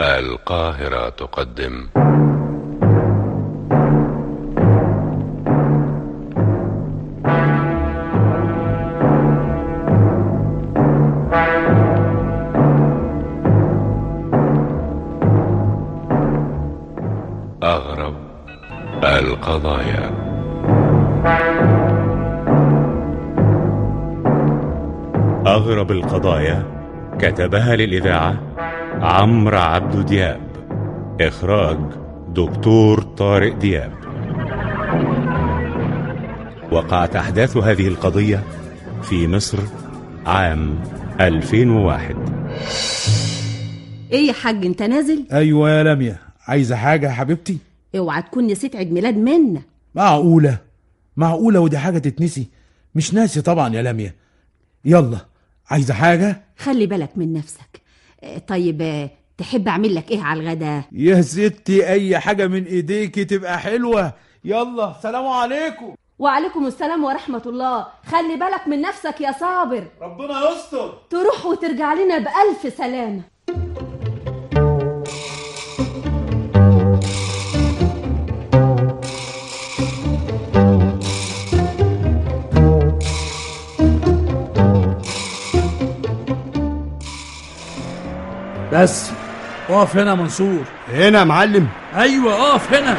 القاهرة تقدم. أغرب القضايا. أغرب القضايا كتبها للإذاعة عمرو عبد دياب. إخراج دكتور طارق دياب. وقعت أحداث هذه القضية في مصر عام 2001 إيه يا حاج أنت نازل؟ أيوه يا لميا عايزه حاجة يا حبيبتي؟ اوعى تكون نسيت عيد ميلاد منا. معقولة؟ معقولة ودي حاجة تتنسي. مش ناسي طبعا يا لميا يلا عايزة حاجة؟ خلي بالك من نفسك. طيب تحب أعمل لك إيه على الغدا؟ يا ستي أي حاجة من إيديكي تبقى حلوة. يلا سلام عليكم. وعليكم السلام ورحمة الله. خلي بالك من نفسك يا صابر. ربنا يستر. تروح وترجع لنا بألف سلامة. بس. اقف هنا يا منصور. هنا يا معلم. أيوه اقف هنا.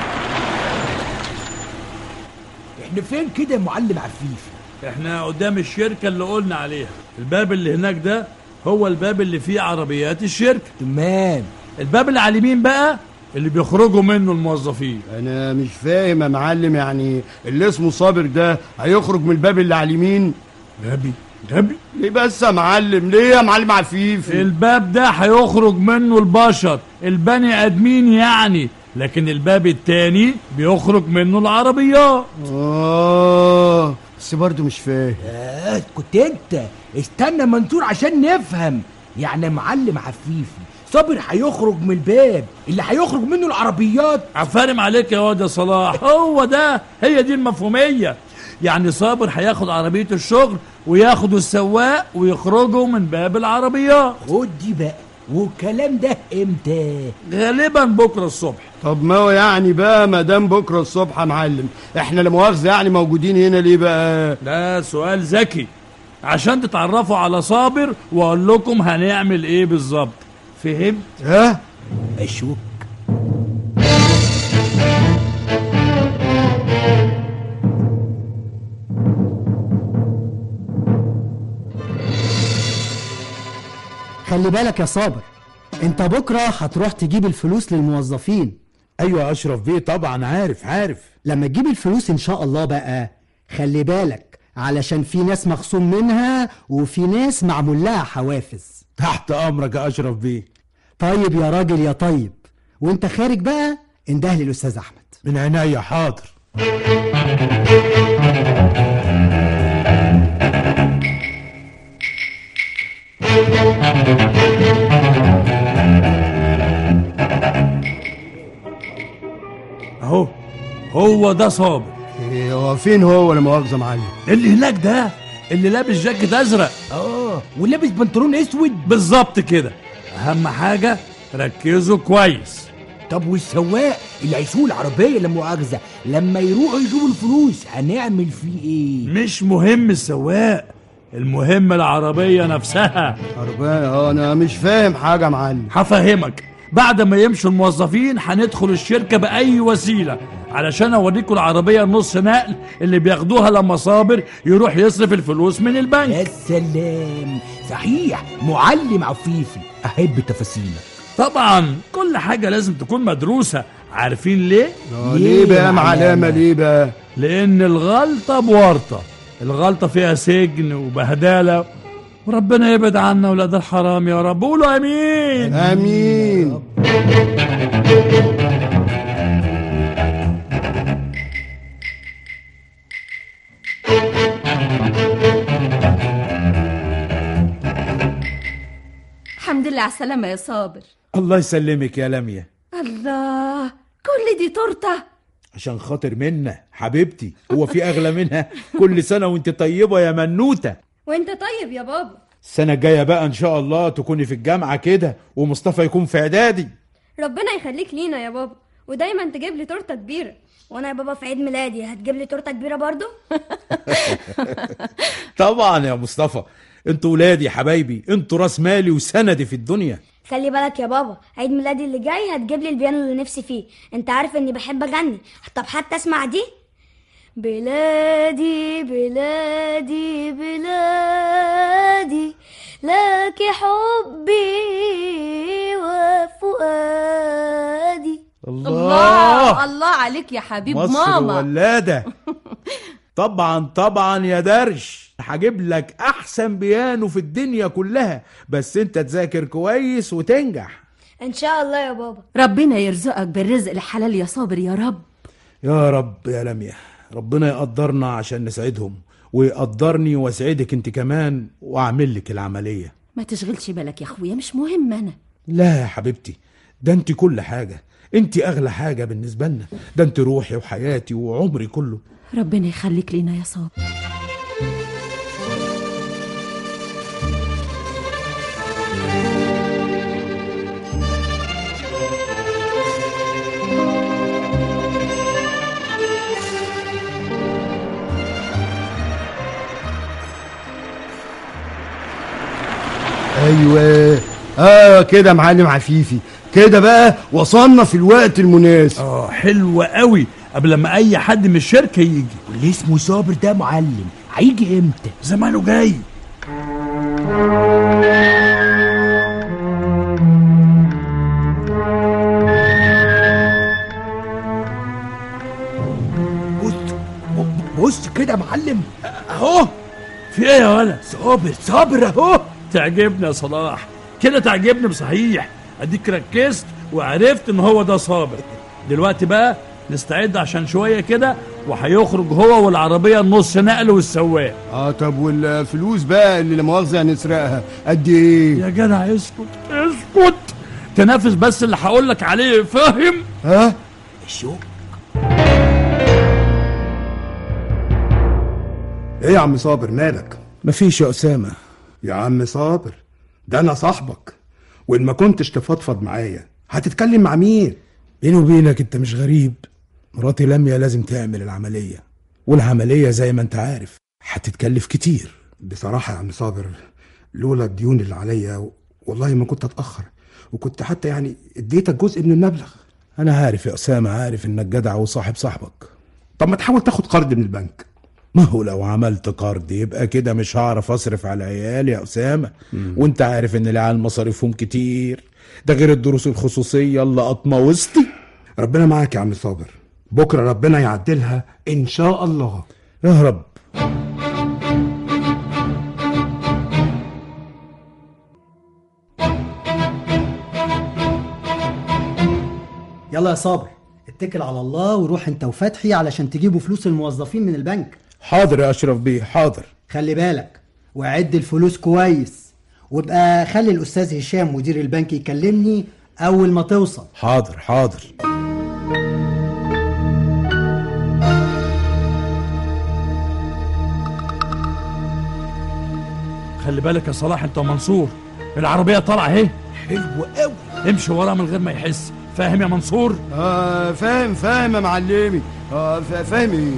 إحنا فين كده يا معلم عفيف؟ إحنا قدام الشركة اللي قلنا عليها. الباب اللي هناك ده هو الباب اللي فيه عربيات الشركة. تمام. الباب اللي على اليمين بقى اللي بيخرجوا منه الموظفين. أنا مش فاهم يا معلم يعني اللي اسمه صابر ده هيخرج من الباب اللي على اليمين؟ غبي غبي ليه بس يا معلم ليه يا معلم عفيف الباب ده هيخرج منه البشر البني آدمين يعني لكن الباب التاني بيخرج منه العربيات. آه بس برضه مش فاهم. آه كنت أنت استنى منصور عشان نفهم. يعني يا معلم عفيفي صابر هيخرج من الباب اللي هيخرج منه العربيات. عفارم عليك يا واد يا صلاح هو ده هي دي المفهومية. يعني صابر هياخد عربية الشغل وياخدوا السواق ويخرجوا من باب العربيات خد دي بقى. والكلام ده إمتى؟ غالبا بكرة الصبح. طب ما هو يعني بقى ما دام بكرة الصبح يا معلم إحنا لا مؤاخذة يعني موجودين هنا ليه بقى؟ ده سؤال ذكي. عشان تتعرفوا على صابر وأقول لكم هنعمل إيه بالظبط. فهمت؟ ها؟ اشوك خلي بالك يا صابر انت بكرة هتروح تجيب الفلوس للموظفين. أيوه أشرف بيه طبعا عارف عارف. لما تجيب الفلوس إن شاء الله بقى خلي بالك علشان في ناس مخصوم منها وفي ناس معمول لها حوافز. تحت أمرك يا أشرف بيه. طيب يا راجل يا طيب وأنت خارج بقى انده لي الأستاذ أحمد. من عينيا حاضر. اهو هو ده صابر. إيه هو فين هو لا مؤاخذة يا معلم؟ اللي هناك ده اللي لابس جاكيت أزرق. آه. ولابس بنطلون أسود. بالظبط كده. أهم حاجة ركزوا كويس. طب والسواق اللي هيسوق العربية لا مؤاخذة لما يروحوا يجيبوا الفلوس هنعمل فيه إيه؟ مش مهم السواق. المهم العربية نفسها. عربية؟ آه أنا مش فاهم حاجة يا معلم. هفهمك. بعد ما يمشوا الموظفين هندخل الشركة بأي وسيلة علشان أوريكم العربية النص نقل اللي بياخدوها لما صابر يروح يصرف الفلوس من البنك. يا سلام. صحيح. معلم عفيفي أحب تفاصيلك. طبعا كل حاجة لازم تكون مدروسة. عارفين ليه؟ آه ليه بقى يا معلمة؟ ليه بقى؟ لأن الغلطة بورطة. الغلطة فيها سجن وبهدلة وربنا يبعد عنا ولاد الحرام يا رب. قولوا آمين. آمين. الحمد لله على السلامة يا صابر. الله يسلمك يا لميا الله كل دي تورته عشان خاطر منا حبيبتي. هو في أغلى منها؟ كل سنة وأنت طيبة يا منوتة. وأنت طيب يا بابا. السنة الجاية بقى إن شاء الله تكوني في الجامعة كده ومصطفى يكون في إعدادي. ربنا يخليك لينا يا بابا. ودايما تجيب لي تورتة كبيرة. وأنا يا بابا في عيد ميلادي. هتجيب لي تورتة كبيرة برضو؟ طبعا يا مصطفى. أنتوا ولادي حبايبي. أنتوا راس مالي وسندي في الدنيا. خلي بالك يا بابا عيد ميلادي اللي جاي هتجيب لي البيانو اللي نفسي فيه. انت عارف اني بحب اغني. طب حتى اسمع دي. بلادي بلادي بلادي لك حبي وفؤادي. الله! الله! عليك يا حبيب مصر ماما. ولادة. طبعا طبعا يا درش. هجيب لك أحسن بيانو في الدنيا كلها بس أنت تذاكر كويس وتنجح. إن شاء الله يا بابا. ربنا يرزقك بالرزق الحلال يا صابر يا رب. يا رب يا لميا ربنا يقدرنا عشان نسعدهم ويقدرني واسعدك أنت كمان وأعمل لك العملية. ما تشغلش بالك يا أخويا مش مهم أنا. لا يا حبيبتي ده أنت كل حاجة أنت أغلى حاجة بالنسبة لنا ده أنت روحي وحياتي وعمري كله. ربنا يخليك لينا يا صابر. أيوه. آه كده معلم عفيفي. كده بقى وصلنا في الوقت المناسب. آه حلو قوي. قبل ما أي حد من الشركة يجي. واللي اسمه صابر ده معلم. هيجي إمتى؟ زمانه جاي. بص بص كده معلم. أهو. في إيه يا ولد؟ صابر صابر أهو. تعجبني يا صلاح. كده تعجبني بصحيح. أديك ركزت وعرفت إن هو ده صابر. دلوقتي بقى نستعد عشان شوية كده وهيخرج هو والعربية النص نقل والسواق. آه طب والفلوس بقى اللي لا مؤاخذة هنسرقها قد إيه؟ يا جدع اسكت اسكت. تنافس بس اللي هقول لك عليه فاهم؟ ها؟ الشوق إيه يا عم صابر مالك؟ مفيش يا أسامة. يا عم صابر ده أنا صاحبك وإن ما كنتش تفضفض معايا هتتكلم مع مين؟ بيني وبينك أنت مش غريب مراتي لميا لازم تعمل العملية والعملية زي ما أنت عارف هتتكلف كتير. بصراحة يا عم صابر لولا الديون اللي عليا والله ما كنت أتأخر وكنت حتى يعني اديتك جزء من المبلغ. أنا عارف يا أسامة عارف إنك جدع وصاحب صاحبك. طب ما تحاول تاخد قرض من البنك. ما هو لو عملت قرض يبقى كده مش هعرف أصرف على عيالي يا أسامة. وأنت عارف إن العيال مصاريفهم كتير. ده غير الدروس الخصوصية اللي قطمه وسطي ربنا معاك يا عم صابر. بكرة ربنا يعدلها إن شاء الله. يا رب. يلا يا صابر اتكل على الله وروح انت وفتحي علشان تجيبوا فلوس الموظفين من البنك. حاضر يا أشرف بيه حاضر. خلي بالك وعد الفلوس كويس وابقى خلي الأستاذ هشام مدير البنك يكلمني أول ما توصل. حاضر حاضر. خلي بالك يا صلاح انت ومنصور. العربية طالعة اهي. حلو قوي. امشي ورا من غير ما يحس. فاهم يا منصور؟ آه فاهم فاهم يا معلمي. فا- فاهم إيه؟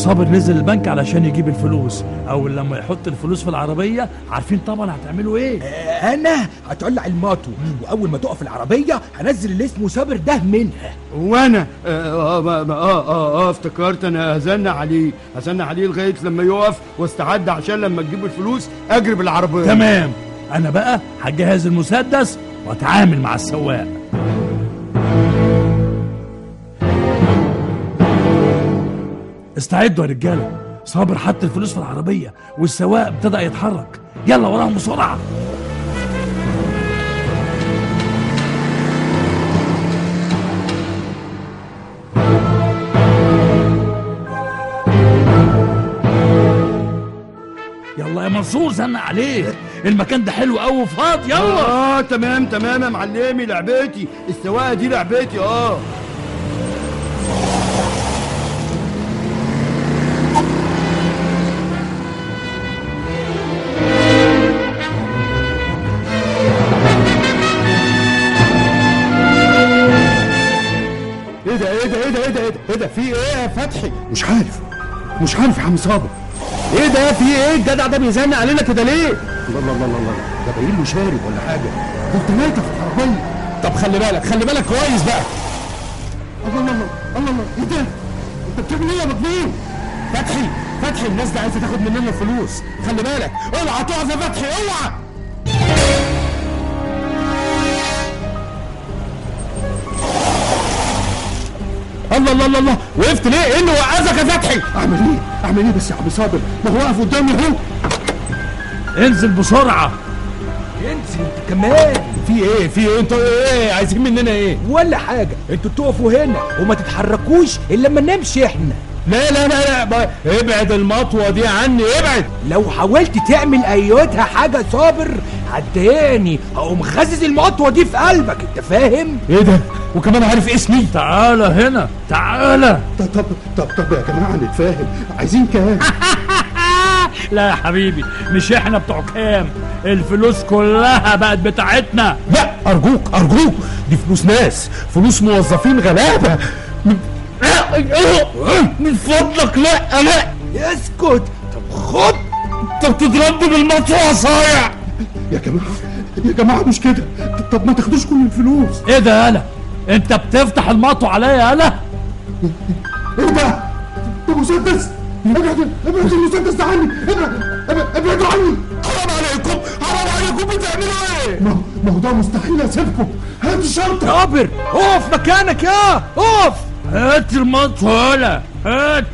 صابر نزل البنك علشان يجيب الفلوس. أول لما يحط الفلوس في العربية عارفين طبعا هتعملوا إيه؟ أنا هتولع الماتو. وأول ما تقف العربية هنزل اللي اسمه صابر ده منها. وأنا؟ آه آه, ما- ما- آه آه آه افتكرت أنا هزنع عليه. هزنع عليه لغاية لما يقف واستعد عشان لما تجيب الفلوس أجري بالعربية. تمام. أنا بقى هجهز المسدس وأتعامل مع السواق. استعدوا يا رجالة. صابر حط الفلوس في العربية والسواق ابتدى يتحرك. يلا وراهم بسرعة. يلا يا منصور زنق عليه المكان ده حلو قوي وفاضي يلا. آه تمام تمام يا معلمي لعبتي. السواقة دي لعبتي آه. إيه ده في إيه يا فتحي؟ مش عارف. مش عارف يا عم صابر. إيه ده في إيه؟ الجدع ده بيزنق علينا كده ليه؟ الله الله الله الله. ده باين له شارب ولا حاجة. ده انت ميته في العربيه طب خلي بالك خلي بالك كويس بقى. الله الله الله الله الله. إيه ده؟ انت بتعمل إيه يا مجنون فتحي فتحي الناس دي عايزة تاخد مننا الفلوس. خلي بالك اوعى تقف يا فتحي اوعى. الله الله الله الله. وقفت ليه؟ إيه اللي وقفك يا فتحي؟ أعمل إيه؟ أعمل إيه بس يا عم صابر؟ ما هو واقف قدامي أهو. انزل بسرعة. انسي أنت كمان. في إيه؟ في إيه؟ أنتوا إيه؟ عايزين مننا إيه؟ ولا حاجة. أنتوا تقفوا هنا وما تتحركوش إلا لما نمشي إحنا. لا لا لا لا. ابعد المطوة دي عني ابعد. لو حاولت تعمل ايوتها حاجة صابر هتضايقني هقوم خزز المقطوه دي في قلبك أنت فاهم؟ إيه ده؟ وكمان عارف اسمي. تعالى هنا تعالى. طب طب طب طب يا جماعة نتفاهم عايزين كام؟ لا يا حبيبي مش إحنا بتوع كام. الفلوس كلها بقت بتاعتنا. لا أرجوك أرجوك. دي فلوس ناس فلوس موظفين غلابة. من من فضلك لا لا أسكت. طب خد. انت بتضربني بالمطوه صايع يا جماعة يا جماعة مش كده. طب ما تاخدوش كل الفلوس. إيه ده يالا؟ انت بتفتح المطو عليا يالا إيه ده؟ ده مسدس! ابعد ابعد المسدس ده عني! ابعد ابعد- ابعدوا عني! حرام عليكم! حرام عليكم! بتعملوا إيه؟ ما ما هو ده مستحيل اسيبكم! هات الشنطة! صابر اقف مكانك يا! اقف هات المطو يالا هات!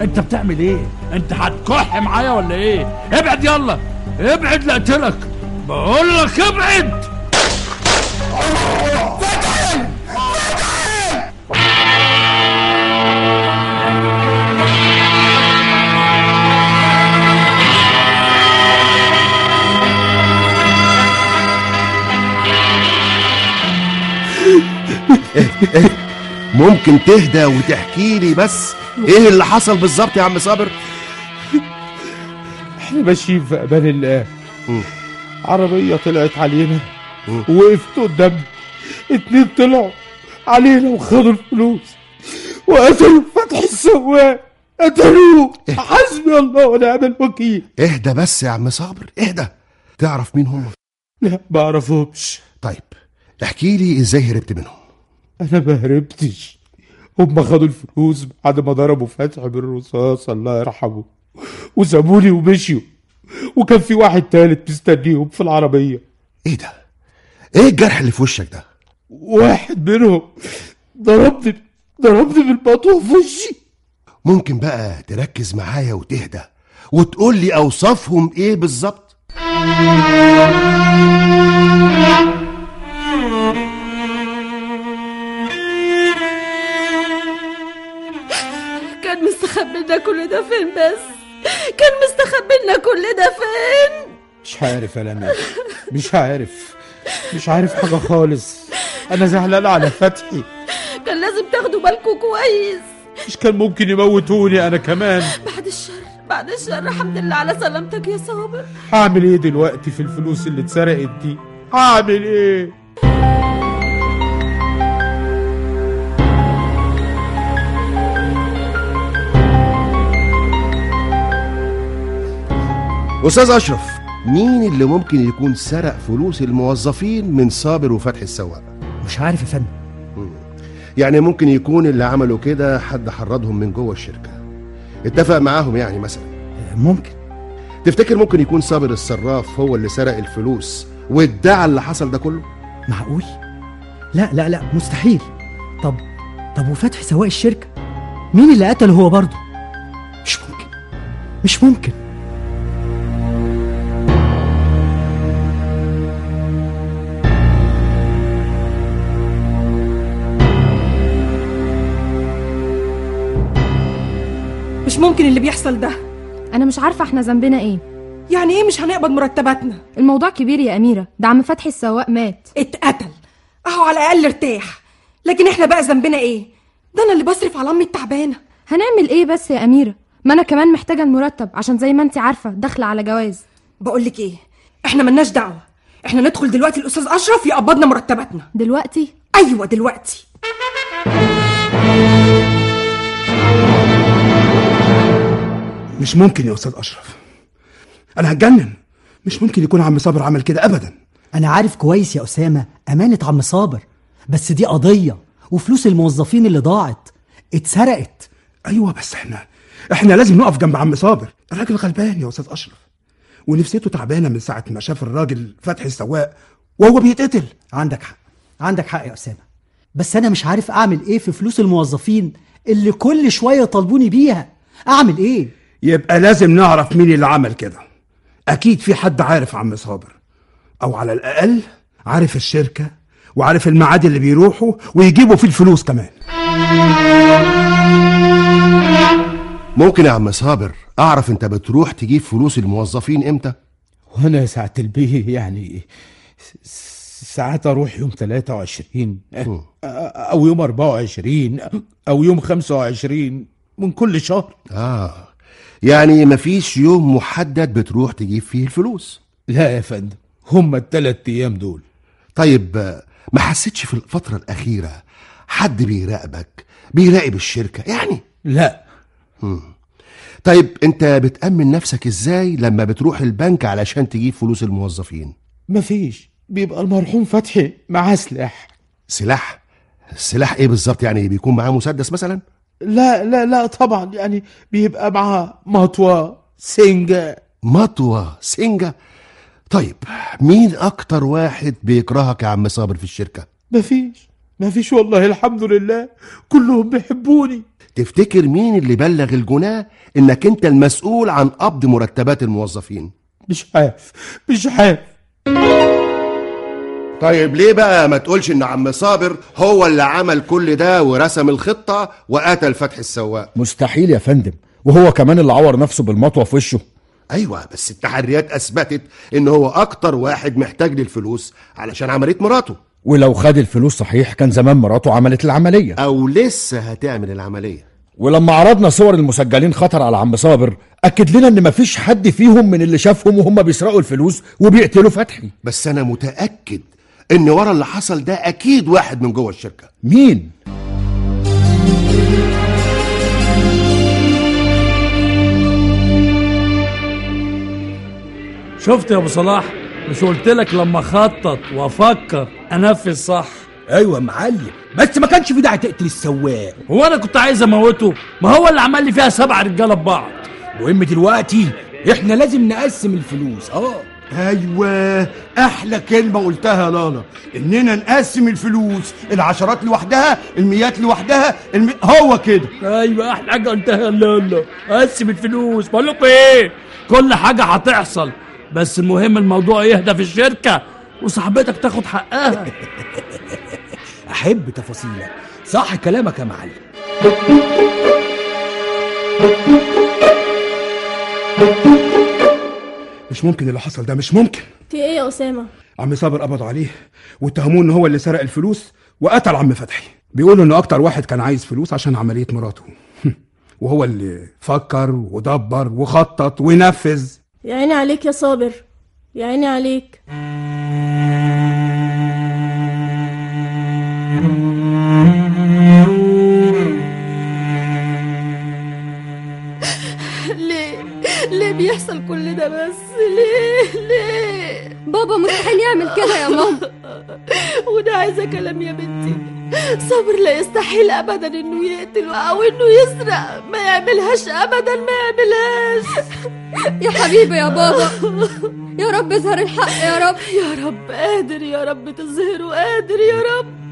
انت بتعمل إيه؟ انت هتكح معايا ولا إيه؟ ابعد يلا! ابعد لقتلك بقول لك ابعد! ممكن تهدى وتحكي لي بس إيه اللي حصل بالظبط يا عم صابر؟ إحنا ماشيين في أمان الله. مم. عربية طلعت علينا. وقفت قدامنا اتنين طلعوا علينا وخدوا الفلوس. وقتلوا فتحي السواق. قتلوه. حسبي الله ونعم الوكيل. اهدى بس يا عم صابر. اهدى. تعرف مين هم؟ لا ما اعرفهمش. طيب احكي لي إزاي هربت منهم. أنا ما هربتش. هم خدوا الفلوس بعد ما ضربوا فتحي بالرصاص الله يرحمه. وسابوني ومشيوا. وكان في واحد تالت مستنيهم في العربية. إيه ده؟ إيه الجرح اللي في وشك ده؟ واحد منهم ضربني ضربني بالمطوه في وشي. ممكن بقى تركز معايا وتهدى وتقول لي أوصافهم إيه بالظبط؟ ده فين بس. كان مستخبي لنا كل ده فين مش عارف يا لميا مش عارف. مش عارف حاجة خالص. أنا زعلان على فتحي. كان لازم تاخدوا بالكم كويس. مش كان ممكن يموتوني أنا كمان. بعد الشر. بعد الشر. الحمد لله على سلامتك يا صابر. هعمل إيه دلوقتي في الفلوس اللي اتسرقت دي؟ هعمل إيه؟ أستاذ أشرف مين اللي ممكن يكون سرق فلوس الموظفين من صابر وفتحي السواق؟ مش عارف يا فندم. يعني ممكن يكون اللي عملوا كده حد حرضهم من جوه الشركة. اتفق معاهم يعني مثلا. ممكن. تفتكر ممكن يكون صابر الصراف هو اللي سرق الفلوس وادعى اللي حصل ده كله؟ معقول؟ لا لا لا مستحيل. طب طب وفتحي سواق الشركة؟ مين اللي قتله هو برضه؟ مش ممكن. مش ممكن. ممكن اللي بيحصل ده؟ أنا مش عارفة إحنا ذنبنا إيه. يعني إيه مش هنقبض مرتباتنا؟ الموضوع كبير يا أميرة. ده عم فتحي السواق مات. اتقتل. أهو على الأقل ارتاح. لكن إحنا بقى ذنبنا إيه؟ ده أنا اللي بصرف على أمي التعبانة. هنعمل إيه بس يا أميرة؟ ما أنا كمان محتاجة المرتب عشان زي ما انت عارفة داخلة على جواز. بقول لك إيه؟ إحنا ملناش دعوة. إحنا ندخل دلوقتي الأستاذ أشرف يقبضنا مرتباتنا. دلوقتي؟ أيوه دلوقتي. مش ممكن يا أستاذ أشرف. أنا هتجنن. مش ممكن يكون عم صابر عمل كده ابدا. أنا عارف كويس يا أسامة أمانة عم صابر بس دي قضية وفلوس الموظفين اللي ضاعت اتسرقت. أيوه بس إحنا إحنا لازم نقف جنب عم صابر. الراجل غلبان يا أستاذ أشرف. ونفسيته تعبانة من ساعة ما شاف الراجل فتحي السواق وهو بيتقتل. عندك حق عندك حق يا أسامة. بس أنا مش عارف أعمل إيه في فلوس الموظفين اللي كل شوية يطالبوني بيها. أعمل إيه؟ يبقى لازم نعرف مين اللي عمل كده. أكيد في حد عارف عم صابر أو على الأقل عارف الشركة وعارف الميعاد اللي بيروحوا ويجيبوا فيه الفلوس كمان. ممكن يا عم صابر أعرف أنت بتروح تجيب فلوس الموظفين إمتى؟ وأنا يا ساعة البيه يعني ساعات أروح يوم 23 أو يوم 24 أو يوم 25 من كل شهر. آه. يعني مفيش يوم محدد بتروح تجيب فيه الفلوس. لا يا فندم هم التلات أيام دول. طيب ما حسيتش في الفترة الأخيرة حد بيراقبك بيراقب الشركة؟ يعني لا. مم. طيب أنت بتأمن نفسك إزاي لما بتروح البنك علشان تجيب فلوس الموظفين؟ مفيش بيبقى المرحوم فتحي معاه سلاح. سلاح؟ السلاح إيه بالظبط؟ يعني بيكون معاه مسدس مثلا؟ لا لا لا طبعا يعني بيبقى معاه مطوة سنجة مطوة سنجة طيب مين أكتر واحد بيكرهك يا عم صابر في الشركة؟ مفيش مفيش والله الحمد لله. كلهم بيحبوني. تفتكر مين اللي بلغ الجناه إنك أنت المسؤول عن قبض مرتبات الموظفين؟ مش عارف مش عارف. طيب ليه بقى ما تقولش إن عم صابر هو اللي عمل كل ده ورسم الخطة وقتل فتحي السواق؟ مستحيل يا فندم. وهو كمان اللي عور نفسه بالمطوة في وشه. أيوه بس التحريات أثبتت إن هو أكتر واحد محتاج للفلوس علشان عملية مراته. ولو خد الفلوس صحيح كان زمان مراته عملت العملية. أو لسه هتعمل العملية. ولما عرضنا صور المسجلين خطر على عم صابر أكد لنا إن مفيش حد فيهم من اللي شافهم وهم بيسرقوا الفلوس وبيقتلوا فتحي. بس أنا متأكد إن ورا اللي حصل ده أكيد واحد من جوه الشركة. مين؟ شفت يا أبو صلاح؟ مش قلت لك لما أخطط وأفكر أنفذ صح؟ أيوه يا معلم بس ما كانش في داعي تقتل السواق. هو أنا كنت عايز أموته؟ ما هو اللي عمل لي فيها سبع رجالة ببعض. المهم دلوقتي إحنا لازم نقسم الفلوس. آه. أيوه أحلى كلمة قلتها يا لالا إننا نقسم الفلوس العشرات لوحدها الميات لوحدها المي... هو كده. أيوه أحلى حاجة قلتها يا لالا قسم الفلوس بقول لكم إيه؟ كل حاجة هتحصل. بس المهم الموضوع يهدى في الشركة وصاحبتك تاخد حقها. أحب تفاصيلك. صح كلامك يا معلم. مش ممكن اللي حصل ده مش ممكن. في إيه يا أسامة؟ عم صابر قبضوا عليه واتهموه إن هو اللي سرق الفلوس وقتل عم فتحي. بيقولوا انه أكتر واحد كان عايز فلوس عشان عملية مراته. وهو اللي فكر ودبر وخطط ونفذ. يا عيني عليك يا صابر يا عيني عليك. بيحصل كل ده بس ليه؟ ليه؟ بابا مستحيل يعمل كده يا ماما. وده عايزة كلام يا بنتي. صبر لا يستحيل ابدا إنه يقتل أو إنه يسرق. ما يعملهاش ابدا ما يعملهاش. يا حبيبي يا بابا. يا رب اظهر الحق يا رب. يا رب قادر يا رب تظهره قادر يا رب.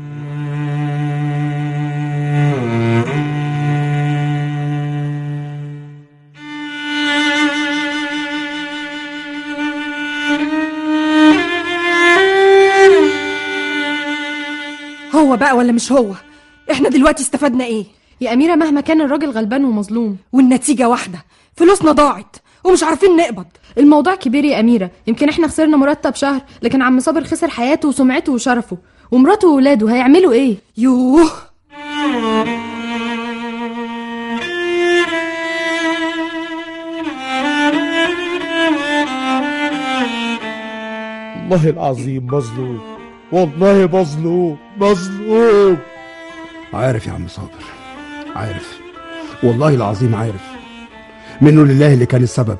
ولا مش هو؟ إحنا دلوقتي استفدنا إيه؟ يا أميرة مهما كان الراجل غلبان ومظلوم. والنتيجة واحدة. فلوسنا ضاعت ومش عارفين نقبض. الموضوع كبير يا أميرة. يمكن إحنا خسرنا مرتب شهر لكن عم صابر خسر حياته وسمعته وشرفه. ومراته وولاده هيعملوا إيه؟ يوه. والله العظيم مظلوم والله مظلوم مظلوم. عارف يا عم صابر عارف. والله العظيم عارف. منه لله اللي كان السبب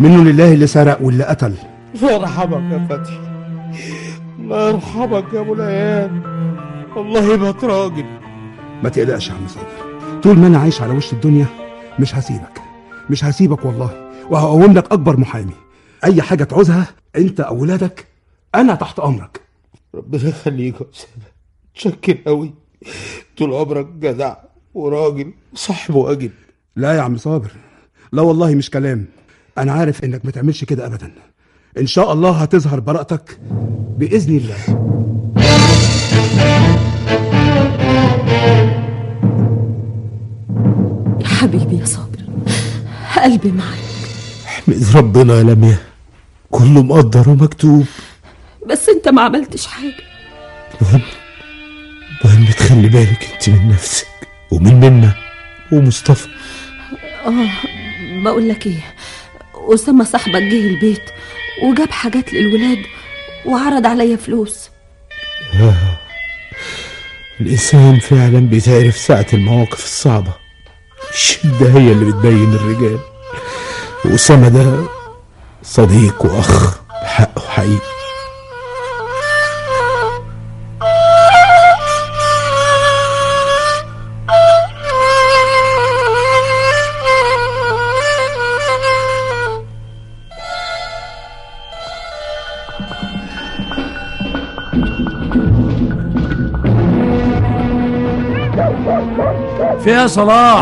منه لله اللي سرق واللي قتل. الله يرحمك يا فتحي. الله يرحمك يا أبو العيال. الله يبقى راجل ما تقلقش يا عم صابر. طول ما أنا عايش على وش الدنيا مش هسيبك. مش هسيبك والله. وهقوم لك أكبر محامي. أي حاجة تعوزها أنت أو ولادك أنا تحت أمرك. ربنا يخليك يا اسامه متشكر قوي طول عمرك جدع وراجل صاحب واجب لا يا عم صابر. لا والله مش كلام. أنا عارف إنك ما تعملش كده ابدا. إن شاء الله هتظهر براءتك بإذن الله. يا حبيبي يا صابر قلبي معاك. احمد ربنا يا لميا كله مقدر ومكتوب بس انت ما عملتش حاجة. المهم المهم تخلي بالك انت من نفسك ومن منا ومصطفى. آه بقول لك إيه أسامة صاحبك جه البيت وجاب حاجات للولاد وعرض عليا فلوس. آه. الإنسان فعلا بيتعرف ساعة المواقف الصعبة. الشدة هي اللي بتبين الرجال. وأسامة ده صديق وأخ بحقه حقيقي. يا صلاح.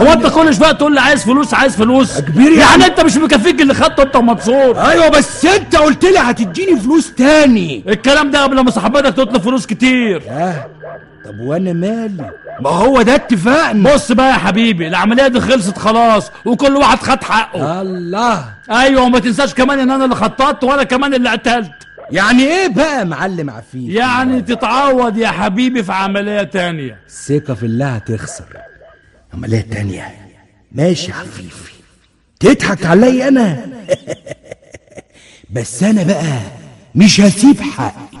هو انت كل شوية تقول لي عايز فلوس عايز فلوس؟ كبير يعني انت مش مكفيك اللي خدته انت ومنصور أيوه بس أنت قلت لي هتديني فلوس تاني. الكلام ده قبل ما صاحبتك تطلب فلوس كتير. طب وأنا مالي؟ ما هو ده اتفاقنا. بص بقى يا حبيبي العملية دي خلصت خلاص وكل واحد خد حقه. الله. أيوه وما تنساش كمان إن أنا اللي خططت وأنا كمان اللي قتلت. يعني إيه بقى معلم عفيف؟ يعني تتعوض يا حبيبي في عملية تانية. الثقة في الله هتخسر عملية تانية. ماشي عفيفي تضحك عليا أنا. بس أنا بقى مش هسيب حقي.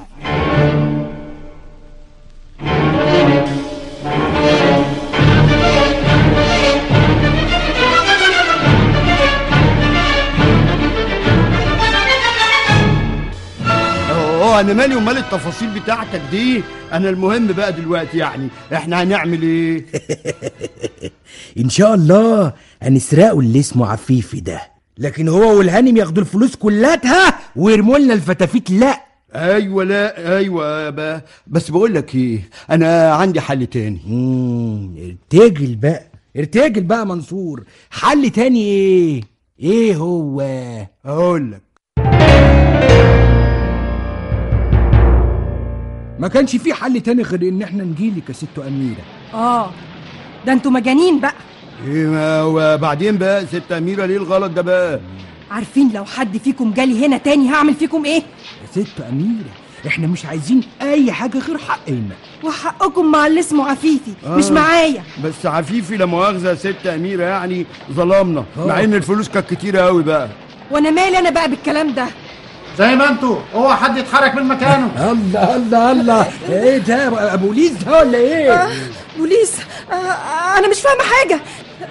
آه أنا مالي ومال التفاصيل بتاعتك دي. أنا المهم بقى دلوقتي يعني إحنا هنعمل إيه؟ إن شاء الله هنسرقه اللي اسمه عفيفي ده. لكن هو والهانم ياخدوا الفلوس كلاتها ويرموا لنا الفتافيت. لا. أيوه لا أيوه بقى. بس بقول لك إيه أنا عندي حل تاني. ارتجل بقى. ارتجل بقى منصور. حل تاني إيه؟ إيه هو؟ أقول لك. ما كانش في حل تاني غير إن إحنا نجيلك يا ست أميرة. آه ده أنتوا مجانين بقى. إيه ما وبعدين بقى ست أميرة ليه الغلط ده بقى؟ عارفين لو حد فيكم جالي هنا تاني هعمل فيكم إيه؟ يا ست أميرة إحنا مش عايزين أي حاجة غير حقنا. وحقكم مع اللي اسمه عفيفي آه. مش معايا. بس عفيفي لا مؤاخذة يا ست أميرة يعني ظلمنا آه. مع إن الفلوس كانت كتيرة قوي بقى. وأنا مالي أنا بقى بالكلام ده؟ زي ما أنتوا. اوعى حد يتحرك من مكانه. الله الله الله. إيه ده؟ بوليس ده ولا إيه؟ آه بوليس آه أنا مش فاهمة حاجة.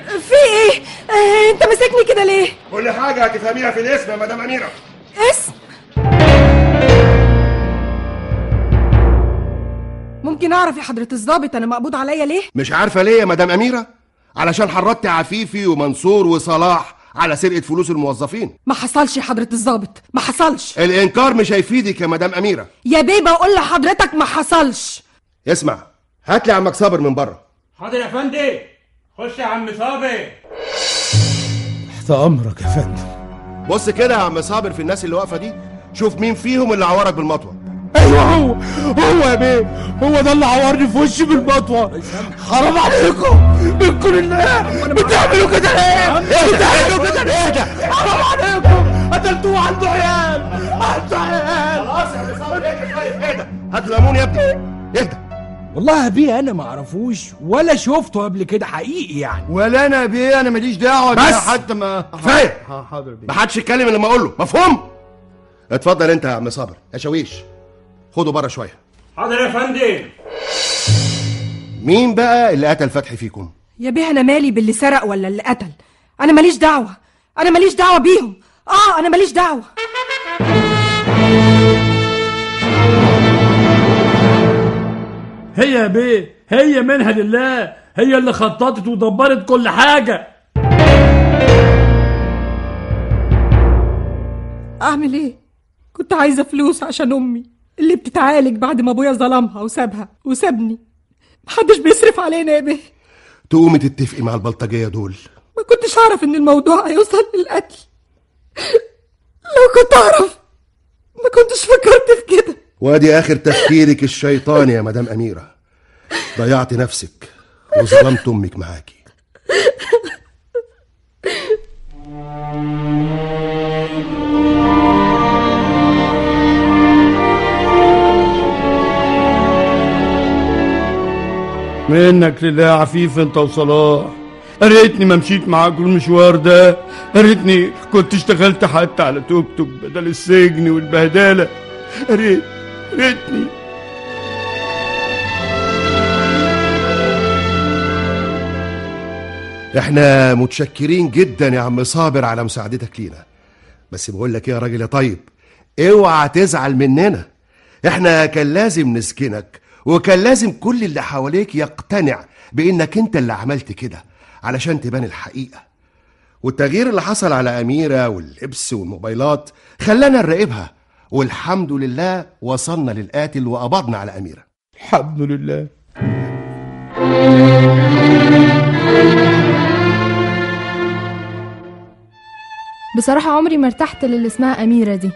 في إيه؟ آه انت ماسكني كده ليه؟ كل حاجة هتفهميها في الاسم يا مدام أميرة. اسم؟ ممكن أعرف يا حضرة الضابط أنا مقبوض عليا ليه؟ مش عارفة ليه يا مدام أميرة؟ علشان حرضت عفيفي ومنصور وصلاح على سرقة فلوس الموظفين. ما حصلش يا حضرة الضابط ما حصلش. الإنكار مش هيفيدك يا مدام أميرة. يا بيه بقول لحضرتك ما حصلش. اسمع هات لي عمك صابر من بره. حاضر يا فندم. خش يا عم صابر. تحت أمرك يا فندم. بص كده يا عم صابر في الناس اللي واقفة دي شوف مين فيهم اللي عورك بالمطوة. أيوه هو هو يا بيه هو ده اللي عورني في وشي بالمطوة. حرام عليكم. منكم لله بتعملوا كده ليه؟ بتعملوا كده ليه؟ حرام عليكم. قتلتوه عنده عيال عنده عيال. خلاص يا اهدى هات ليمون يا ابني؟ اهدى. والله بيه أنا ما أعرفوش ولا شفته قبل كده حقيقي يعني. ولا أنا بيه أنا ماليش دعوة بس. حتى ما كفاية! حاضر بيه. ما حدش يتكلم إلا لما أقول له. مفهوم؟ اتفضل أنت يا عم صابر. يا شاويش. خده بره شوية. حاضر يا فندم. مين بقى اللي قتل فتحي فيكم؟ يا بيه أنا مالي باللي سرق ولا اللي قتل. أنا ماليش دعوة. أنا ماليش دعوة بيهم. آه أنا ماليش دعوة. هي يا بيه هي منها لله هي اللي خططت ودبرت كل حاجة. أعمل إيه؟ كنت عايزة فلوس عشان أمي. اللي بتتعالج بعد ما ابويا ظلمها وسابها وسابني. محدش بيصرف علينا يا بيه. تقومي تتفقي مع البلطجية دول. ما كنتش أعرف إن الموضوع هيوصل للقتل. لو كنت أعرف ما كنتش فكرت في كده. وادي آخر تفكيرك الشيطاني يا مدام أميرة. ضيعت نفسك وظلمت أمك معاكي. منك لله عفيف انت وصلاح. ريتني ما مشيت معاكم المشوار ده. ريتني كنت اشتغلت حتى على توك توك بدل السجن والبهدلة. ريت ريتني إحنا متشكرين جدا يا عم صابر على مساعدتك لينا. بس بقول لك إيه يا راجل يا طيب اوعى تزعل مننا. إحنا كان لازم نسكنك. وكان لازم كل اللي حواليك يقتنع بإنك أنت اللي عملت كده علشان تبان الحقيقة. والتغيير اللي حصل على أميرة واللبس والموبايلات خلانا نراقبها والحمد لله وصلنا للقاتل وقبضنا على أميرة. الحمد لله. بصراحة عمري ما ارتحت للي اسمها أميرة دي.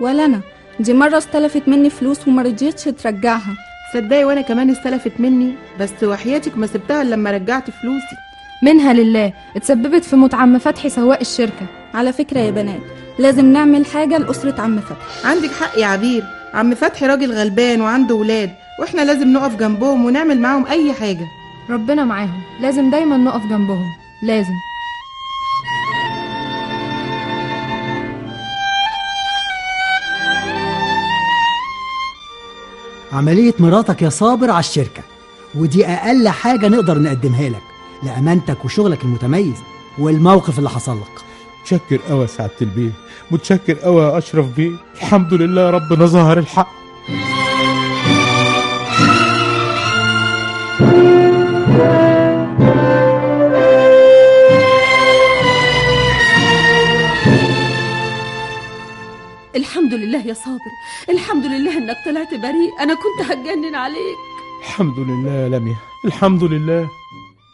ولا أنا. دي مرة استلفت مني فلوس وما رضيتش ترجعها. صدقي وأنا كمان استلفت مني بس وحياتك ما سبتها إلا لما رجعت فلوسي. منها لله اتسببت في موت عم فتحي سواق الشركة. على فكرة يا بنات لازم نعمل حاجة لأسرة عم فتحي. عندك حق يا عبير عم فتحي راجل غلبان وعنده ولاد وإحنا لازم نقف جنبهم ونعمل معاهم أي حاجة. ربنا معاهم لازم دايما نقف جنبهم لازم. عملية مراتك يا صابر على الشركة. ودي أقل حاجة نقدر نقدمها لك لأمانتك وشغلك المتميز والموقف اللي حصل لك. متشكر قوي يا سعادة البيه. متشكر قوي يا أشرف بيه. الحمد لله ربنا ظهر الحق. الحمد لله يا صابر. الحمد لله انك طلعت بريء. أنا كنت هتجنن عليك. الحمد لله يا لميا الحمد لله.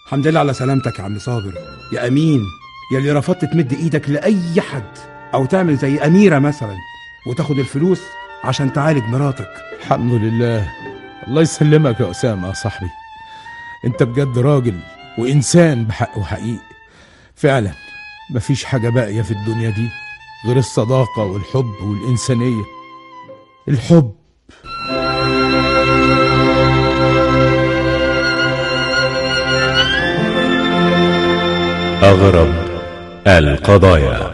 الحمد لله على سلامتك يا عم صابر. يا أمين يا اللي رفضت تمد إيدك لأي حد أو تعمل زي أميرة مثلا وتاخد الفلوس عشان تعالج مراتك. الحمد لله. الله يسلمك يا أسامة يا صاحبي. أنت بجد راجل وإنسان بحق وحقيقي فعلا مفيش حاجة باقية في الدنيا دي. غير الصداقة والحب والإنسانية. الحب. أغرب القضايا.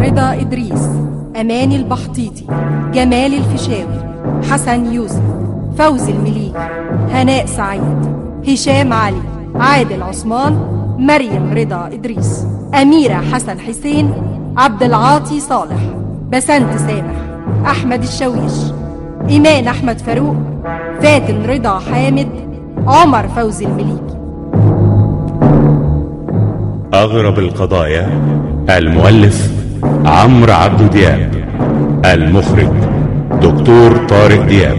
رضا إدريس أماني البحطيطي جمال الفيشاوي حسن يوسف فوزي المليجي هناء سعيد هشام علي عادل عثمان مريم رضا إدريس أميرة حسن حسين عبد العاطي صالح بسنت سامح أحمد الشويش إيمان أحمد فاروق فاتن رضا حامد عمر فوزي المليجي أغرب القضايا المؤلف عمرو عبد دياب المخرج دكتور طارق دياب.